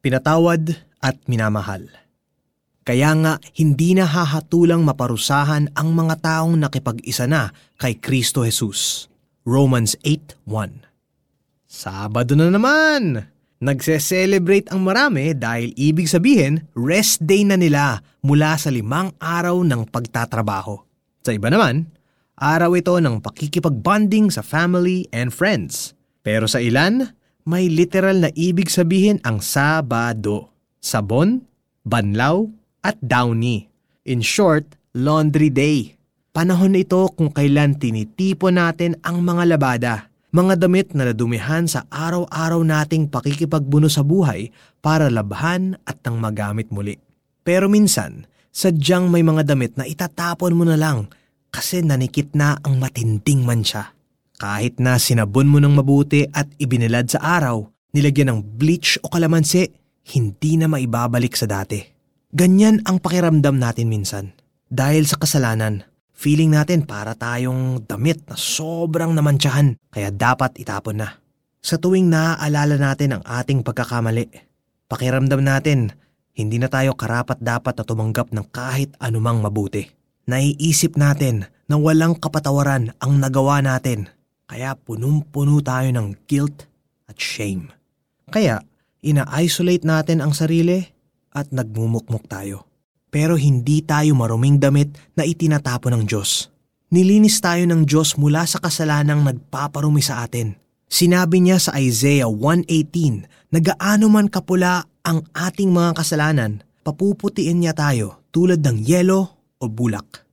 pinatawad at minamahal. Kaya nga hindi na hahatulang maparusahan ang mga taong nakipag-isa na kay Kristo Jesus. Romans 8.1 Sabado na naman! Nagse-celebrate ang marami dahil ibig sabihin rest day na nila mula sa limang araw ng pagtatrabaho. Sa iba naman, araw ito ng pakikipag-bonding sa family and friends. Pero sa ilan, may literal na ibig sabihin ang Sabado. Sabon, banlaw, at downy. In short, laundry day. Panahon ito kung kailan tinitipo natin ang mga labada mga damit na nadumihan sa araw-araw nating pakikipagbuno sa buhay para labhan at nang magamit muli. Pero minsan, sadyang may mga damit na itatapon mo na lang kasi nanikit na ang matinding mansya. Kahit na sinabon mo ng mabuti at ibinilad sa araw, nilagyan ng bleach o kalamansi, hindi na maibabalik sa dati. Ganyan ang pakiramdam natin minsan. Dahil sa kasalanan, Feeling natin para tayong damit na sobrang namantsahan kaya dapat itapon na. Sa tuwing naaalala natin ang ating pagkakamali, pakiramdam natin hindi na tayo karapat dapat na tumanggap ng kahit anumang mabuti. Naiisip natin na walang kapatawaran ang nagawa natin kaya punong-puno tayo ng guilt at shame. Kaya ina-isolate natin ang sarili at nagmumukmuk tayo. Pero hindi tayo maruming damit na itinatapon ng Diyos. Nilinis tayo ng Diyos mula sa kasalanang nagpaparumi sa atin. Sinabi niya sa Isaiah 1.18 na gaano man kapula ang ating mga kasalanan, papuputiin niya tayo tulad ng yelo o bulak.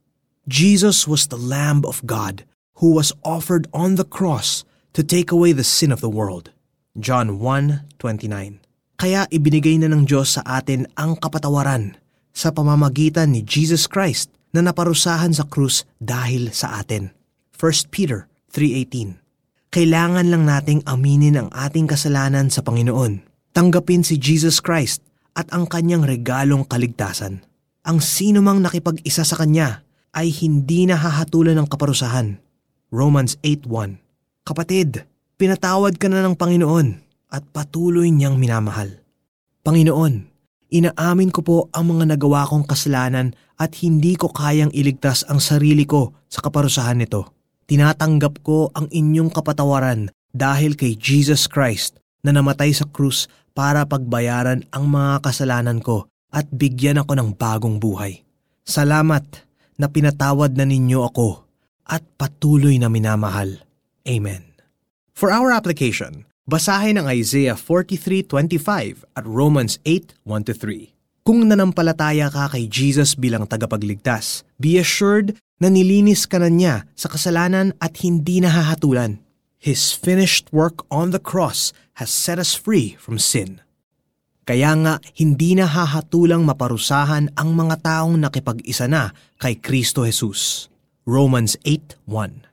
Jesus was the Lamb of God who was offered on the cross to take away the sin of the world. John 1.29 Kaya ibinigay na ng Diyos sa atin ang kapatawaran sa pamamagitan ni Jesus Christ na naparusahan sa krus dahil sa atin. 1 Peter 3.18 Kailangan lang nating aminin ang ating kasalanan sa Panginoon. Tanggapin si Jesus Christ at ang kanyang regalong kaligtasan. Ang sino mang nakipag-isa sa kanya ay hindi nahahatulan ng kaparusahan. Romans 8.1 Kapatid, pinatawad ka na ng Panginoon at patuloy niyang minamahal. Panginoon, Inaamin ko po ang mga nagawa kong kasalanan at hindi ko kayang iligtas ang sarili ko sa kaparusahan nito. Tinatanggap ko ang inyong kapatawaran dahil kay Jesus Christ na namatay sa krus para pagbayaran ang mga kasalanan ko at bigyan ako ng bagong buhay. Salamat na pinatawad na ninyo ako at patuloy na minamahal. Amen. For our application, Basahin ang Isaiah 43.25 at Romans 8.1-3. Kung nanampalataya ka kay Jesus bilang tagapagligtas, be assured na nilinis ka na niya sa kasalanan at hindi nahahatulan. His finished work on the cross has set us free from sin. Kaya nga hindi nahahatulang maparusahan ang mga taong nakipag-isa na kay Kristo Jesus. Romans 8.1